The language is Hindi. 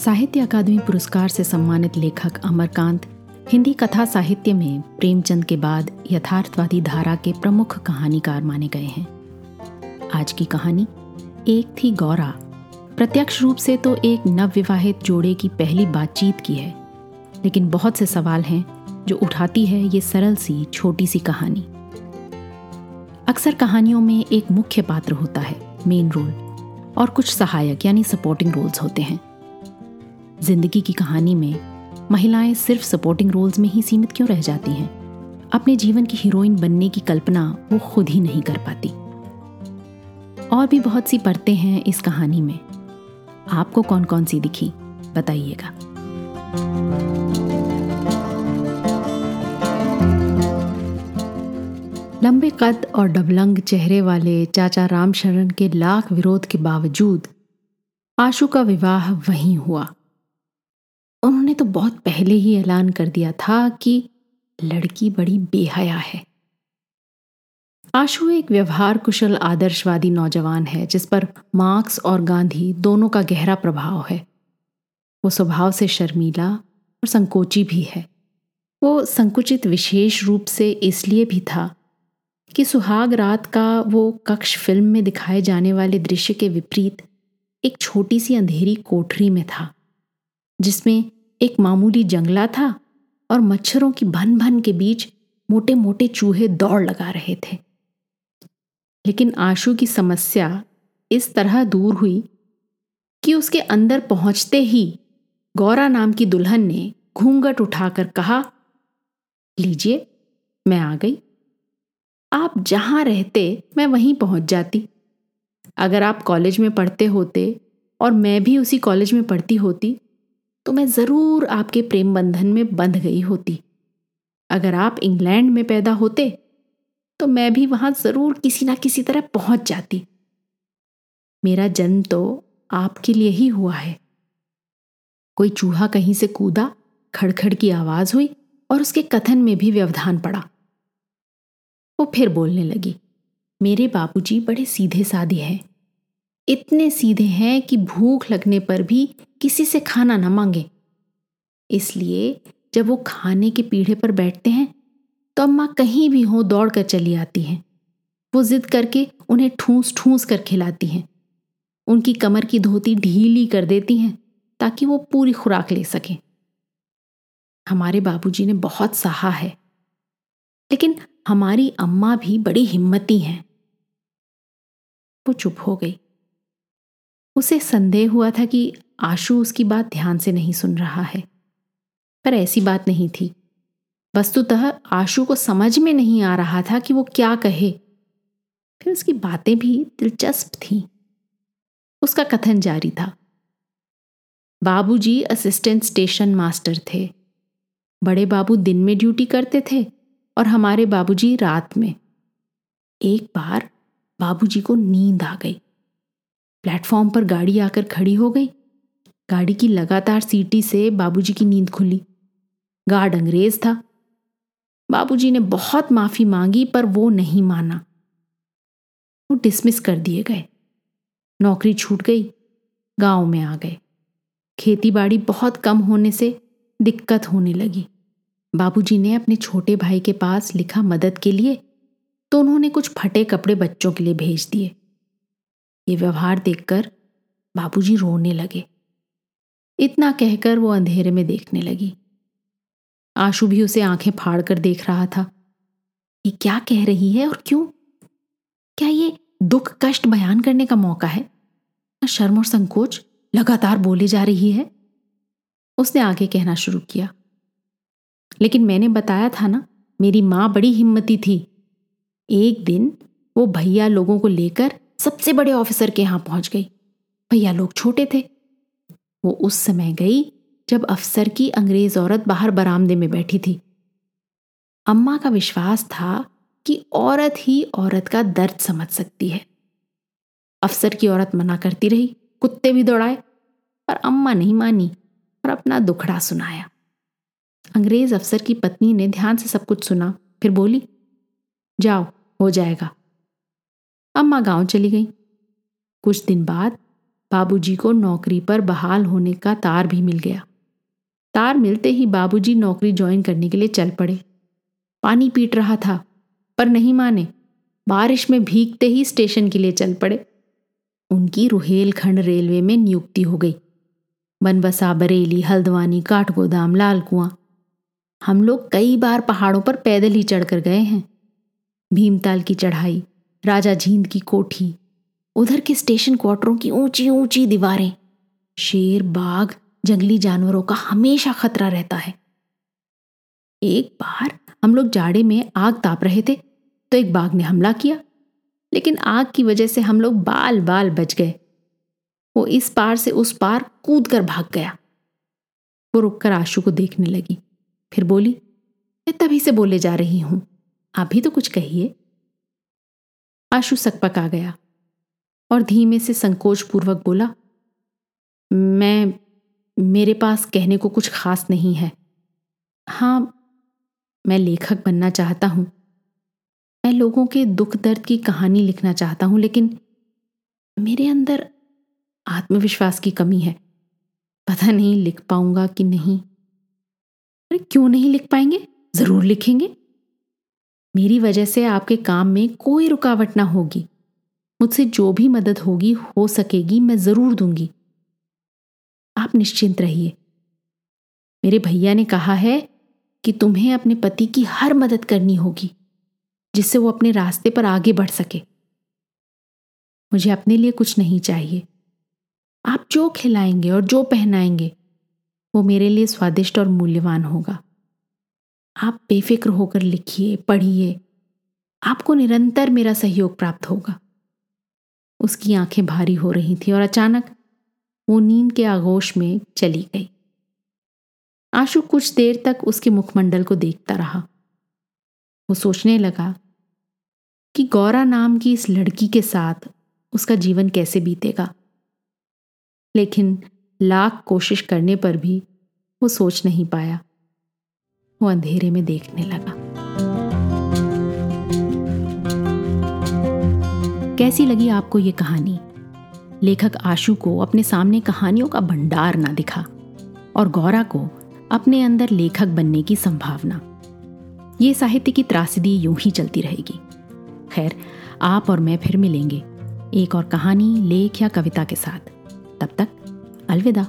साहित्य अकादमी पुरस्कार से सम्मानित लेखक अमरकांत, हिंदी कथा साहित्य में प्रेमचंद के बाद यथार्थवादी धारा के प्रमुख कहानीकार माने गए हैं। आज की कहानी, एक थी गौरा। प्रत्यक्ष रूप से तो एक नवविवाहित जोड़े की पहली बातचीत की है, लेकिन बहुत से सवाल हैं जो उठाती है ये सरल सी, छोटी सी कहानी। अक्सर कहानियों में एक मुख्य पात्र होता है मेन रोल और कुछ सहायक, यानी सपोर्टिंग रोल्स होते हैं। ज़िंदगी की कहानी में महिलाएँ सिर्फ़ सपोर्टिंग रोल्स में ही सीमित क्यों रह जाती हैं? अपने जीवन की हीरोइन बनने की कल्पना वो खुद ही नहीं कर पाती। और भी बहुत सी परतें हैं इस कहानी में। आपको कौन कौन सी दिखी? बताइएगा। लंबे कद और डबलंग चेहरे वाले चाचा रामशरण के लाख विरोध के बावजूद आशु का विवाह वहीं हुआ। उन्होंने तो बहुत पहले ही ऐलान कर दिया था कि लड़की बड़ी बेहया है। आशु एक व्यवहार कुशल, आदर्शवादी नौजवान है, जिस पर मार्क्स और गांधी दोनों का गहरा प्रभाव है। वो स्वभाव से शर्मीला और संकोची भी है। वो संकुचित विशेष रूप से इसलिए भी था कि सुहाग रात का वो कक्ष फ़िल्म में दिखाए जाने वाले दृश्य के विपरीत एक छोटी सी अंधेरी कोठरी में था। जिसमें एक मामूली जंगला था और मच्छरों की भन भन के बीच मोटे मोटे चूहे दौड़ लगा रहे थे। लेकिन आशु की समस्या इस तरह दूर हुई कि उसके अंदर पहुँचते ही गौरा नाम की दुल्हन ने घूंघट उठाकर कहा, लीजिए, मैं आ गई। आप जहाँ रहते, मैं वहीं पहुँच जाती। अगर आप कॉलेज में पढ़ते होते और मैं भी उसी कॉलेज में पढ़ती होती तो मैं ज़रूर आपके प्रेम बंधन में बंध गई होती। अगर आप इंग्लैंड में पैदा होते तो मैं भी वहाँ ज़रूर किसी ना किसी तरह पहुँच जाती। मेरा जन्म तो आपके लिए ही हुआ है। कोई चूहा कहीं से कूदा, खड़खड़ की आवाज़ हुई और उसके कथन में भी व्यवधान पड़ा। वो फिर बोलने लगी, मेरे बाबूजी बड़े सीधे साधे हैं। इतने सीधे हैं कि भूख लगने पर भी किसी से खाना ना मांगे। इसलिए जब वो खाने के पीढ़े पर बैठते हैं तो अम्मा कहीं भी हो दौड़ कर चली आती हैं। वो जिद करके उन्हें ठूस ठूस कर खिलाती हैं। उनकी कमर की धोती ढीली कर देती हैं ताकि वो पूरी खुराक ले सकें। हमारे बाबूजी ने बहुत सहा है। लेकिन हमारी अम्मा भी बड़ी हिम्मती हैं। वो चुप हो गई। उसे संदेह हुआ था कि आशु उसकी बात ध्यान से नहीं सुन रहा है। पर ऐसी बात नहीं थी। वस्तुतः आशु को समझ में नहीं आ रहा था कि वो क्या कहे। फिर उसकी बातें भी दिलचस्प थीं। उसका कथन जारी था। बाबूजी असिस्टेंट स्टेशन मास्टर थे। बड़े बाबू दिन में ड्यूटी करते थे और हमारे बाबूजी रात में। एक बार बाबूजी को नींद आ गई। प्लेटफॉर्म पर गाड़ी आकर खड़ी हो गई। गाड़ी की लगातार सीटी से बाबूजी की नींद खुली। गार्ड अंग्रेज़ था। बाबूजी ने बहुत माफ़ी मांगी, पर वो नहीं माना। वो डिसमिस कर दिए गए। नौकरी छूट गई। गाँव में आ गए। खेती बाड़ी बहुत कम होने से दिक्कत होने लगी। बाबूजी ने अपने छोटे भाई के पास लिखा मदद के लिए तो उन्होंने कुछ फटे कपड़े बच्चों के लिए भेज दिए। ये व्यवहार देखकर बाबूजी रोने लगे। इतना कहकर वो अंधेरे में देखने लगी। आशु भी उसे आँखें फाड़ कर देख रहा था। ये क्या कह रही है और क्यों? क्या ये दुख कष्ट बयान करने का मौका है? शर्म और संकोच लगातार बोले जा रही है? उसने आगे कहना शुरू किया। लेकिन मैंने बताया था ना, मेरी माँ बड़ी हिम्मती थी। एक दिन वो भैया लोगों को लेकर सबसे बड़े ऑफिसर के यहाँ पहुँच गई। भैया लोग छोटे थे। वो उस समय गई जब अफसर की अंग्रेज़ औरत बाहर बरामदे में बैठी थी। अम्मा का विश्वास था कि औरत ही औरत का दर्द समझ सकती है। अफसर की औरत मना करती रही, कुत्ते भी दौड़ाए, पर अम्मा नहीं मानी और अपना दुखड़ा सुनाया। अंग्रेज़ अफसर की पत्नी ने ध्यान से सब कुछ सुना, फिर बोली, जाओ, हो जाएगा। अम्मा गाँव चली गई। कुछ दिन बाद बाबूजी को नौकरी पर बहाल होने का तार भी मिल गया। तार मिलते ही बाबूजी नौकरी ज्वाइन करने के लिए चल पड़े। पानी पीट रहा था, पर नहीं माने। बारिश में भीगते ही स्टेशन के लिए चल पड़े। उनकी रुहेलखंड रेलवे में नियुक्ति हो गई। बनबसा, बरेली, हल्द्वानी, काठगोदाम लाल कुआँ हम लोग कई बार पहाड़ों पर पैदल ही चढ़कर गए हैं। भीमताल की चढ़ाई राजा झींद की कोठी, उधर के स्टेशन क्वार्टरों की ऊँची ऊँची दीवारें। शेर, बाघ, जंगली जानवरों का हमेशा खतरा रहता है। एक बार हम लोग जाड़े में आग ताप रहे थे तो एक बाघ ने हमला किया, लेकिन आग की वजह से हम लोग बाल बाल बच गए। वो इस पार से उस पार कूद कर भाग गया। वो रुककर आशु को देखने लगी, फिर बोली, मैं तभी से बोले जा रही हूँ। आप भी तो कुछ कहिए। आशु सकपक आ गया और धीमे से संकोच पूर्वक बोला, मैं, मेरे पास कहने को कुछ खास नहीं है। हाँ मैं लेखक बनना चाहता हूँ। मैं लोगों के दुख दर्द की कहानी लिखना चाहता हूँ, लेकिन मेरे अंदर आत्मविश्वास की कमी है। पता नहीं लिख पाऊँगा कि नहीं। अरे, क्यों नहीं लिख पाएँगे? ज़रूर लिखेंगे। मेरी वजह से आपके काम में कोई रुकावट ना होगी। मुझसे जो भी मदद होगी, हो सकेगी, मैं ज़रूर दूँगी। आप निश्चिंत रहिए। मेरे भैया ने कहा है कि तुम्हें अपने पति की हर मदद करनी होगी, जिससे वो अपने रास्ते पर आगे बढ़ सके। मुझे अपने लिए कुछ नहीं चाहिए। आप जो खिलाएँगे और जो पहनाएँगे, वो मेरे लिए स्वादिष्ट और मूल्यवान होगा। आप बेफिक्र होकर लिखिए, पढ़िए। आपको निरंतर मेरा सहयोग प्राप्त होगा। उसकी आँखें भारी हो रही थी और अचानक वो नींद के आगोश में चली गई। आशु कुछ देर तक उसके मुखमंडल को देखता रहा। वो सोचने लगा कि गौरा नाम की इस लड़की के साथ उसका जीवन कैसे बीतेगा। लेकिन लाख कोशिश करने पर भी वो सोच नहीं पाया। वो अंधेरे में देखने लगा। कैसी लगी आपको ये कहानी? लेखक आशु को अपने सामने कहानियों का भंडार ना दिखा और गौरा को अपने अंदर लेखक बनने की संभावना। ये साहित्य की त्रासदी यूँ ही चलती रहेगी। खैर, आप और मैं फिर मिलेंगे एक और कहानी, लेख या कविता के साथ। तब तक अलविदा।